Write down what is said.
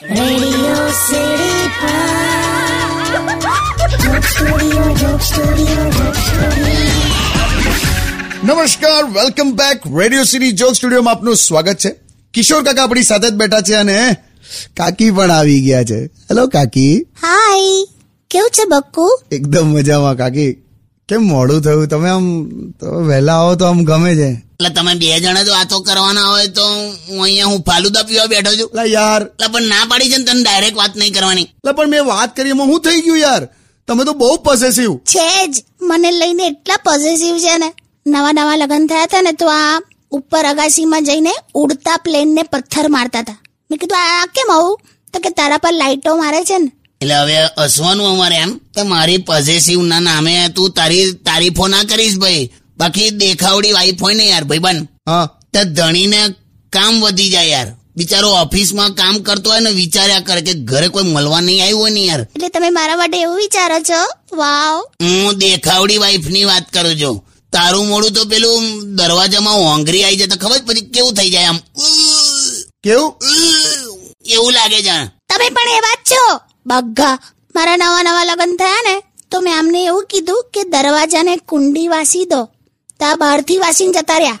Radio City Pod. Joke Studio, Joke Studio, Joke Studio. નમસ્કાર welcome back radio city joke સ્ટુડિયોમાં આપનું સ્વાગત છે. કિશોર કાકા આપણી સાથે જ બેઠા છે અને કાકી પણ આવી ગયા છે. હેલો કાકી. હાય કેવું છે બક્કુ? એકદમ મજામાં કાકી. કેમ મોડું થયું? તમે આમ તમે વહેલા આવો તો આમ ગમે છે. એટલે તમે બે જણા જો વાતો કરવાના હોય તો હું અહીંયા હું ફાલુદા પીવા બેઠો છું. યાર. એટલે પણ ના પાડી છે ને તને ડાયરેક્ટ વાત નહીં કરવાની. એટલે પણ મેં વાત કરી એમાં હું થઈ ગયું યાર? તમે તો બહુ પોસેસિવ છે જ. મને લઈને એટલા પોઝેસિવ છે ને. નવા નવા લગ્ન થયા હતા ને તો આ ઉપર અગાસીમાં જઈને ઉડતા પ્લેનને પથ્થર મારતા હતા. મેં કીધું આ કેમ આવું? તો કે તારા પર લાઈટો મારે છે ને. એટલે હવે હસવાનું અમારે એમ કે મારી પોઝેસિવ ના નામે તું તારી તારીફો ના કરીશ ભાઈ. બાકી દેખાવડી વાઈફ હોય ને યાર ભાઈ બન. હા. તો ધણીને કામ વધી જાય યાર. બિચારો ઓફિસમાં કામ કરતો હોય ને વિચાર્યા કરે કે ઘરે કોઈ મળવા નહીં આવ્યું હોય ને યાર. એટલે તમે મારા માટે એવું વિચારો છો? વાવ. હું દેખાવડી વાઈફની વાત કરું છું. તારું મોડું તો પેલું દરવાજામાં હોંગરી આવી જાય તો ખબર પછી કેવું થઈ જાય આમ. કેવું? એવું લાગે છે તમે પણ એવા જ છો? બગ્ગા મારા નવા નવા લગ્ન થયા ને, તો મેં અમને એવું કીધું કે દરવાજાને કુંડી વાસી દો. તા બહારથી વાસીને જતા રહ્યા.